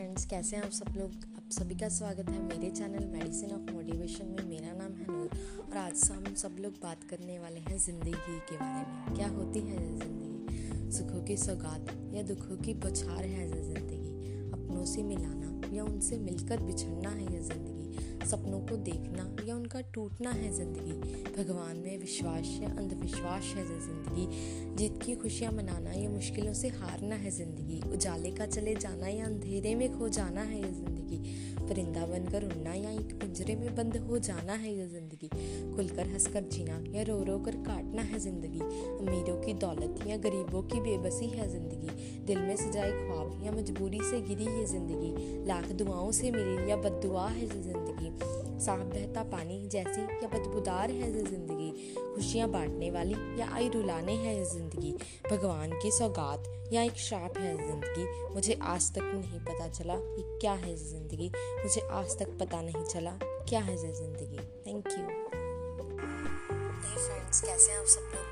कैसे हैं आप सब लोग? आप सभी का स्वागत है मेरे चैनल मेडिसिन ऑफ़ मोटिवेशन में। मेरा नाम है नूर और आज हम सब लोग बात करने वाले हैं ज़िंदगी के बारे में। क्या होती है ज़िंदगी? सुखों की सौगात या दुखों की बौछार है ज़िंदगी। अपनों से मिलाना। या उनसे मिलकर बिछड़ना है यह ज़िंदगी, सपनों को देखना या उनका टूटना है ज़िंदगी। भगवान में विश्वास या अंधविश्वास है ज़िंदगी। जीत की खुशियाँ मनाना या मुश्किलों से हारना है ज़िंदगी। उजाले का चले जाना या अंधेरे में खो जाना है यह ज़िंदगी। परिंदा बनकर उड़ना या एक पिंजरे में बंद हो जाना है ये ज़िंदगी। खुलकर हंसकर जीना या रो रो कर काटना है ज़िंदगी। अमीरों की दौलत या गरीबों की बेबसी है ज़िंदगी। दिल में सजाए ख्वाब या मजबूरी से गिरी ये ज़िंदगी। लाख दुआओं से मिली या बददुआ है ये ज़िंदगी। साफ़ बहता पानी जैसी या बदबूदार है ये ज़िंदगी। खुशियाँ बांटने वाली या आई रुलाने है ये ज़िंदगी। भगवान की सौगात या एक श्राप है ज़िंदगी। मुझे आज तक नहीं पता चला कि क्या है ज़िंदगी। मुझे आज तक पता नहीं चला। क्या है ज़िंदगी? थैंक यू फ्रेंड्स कैसे हैं आप सब लोग?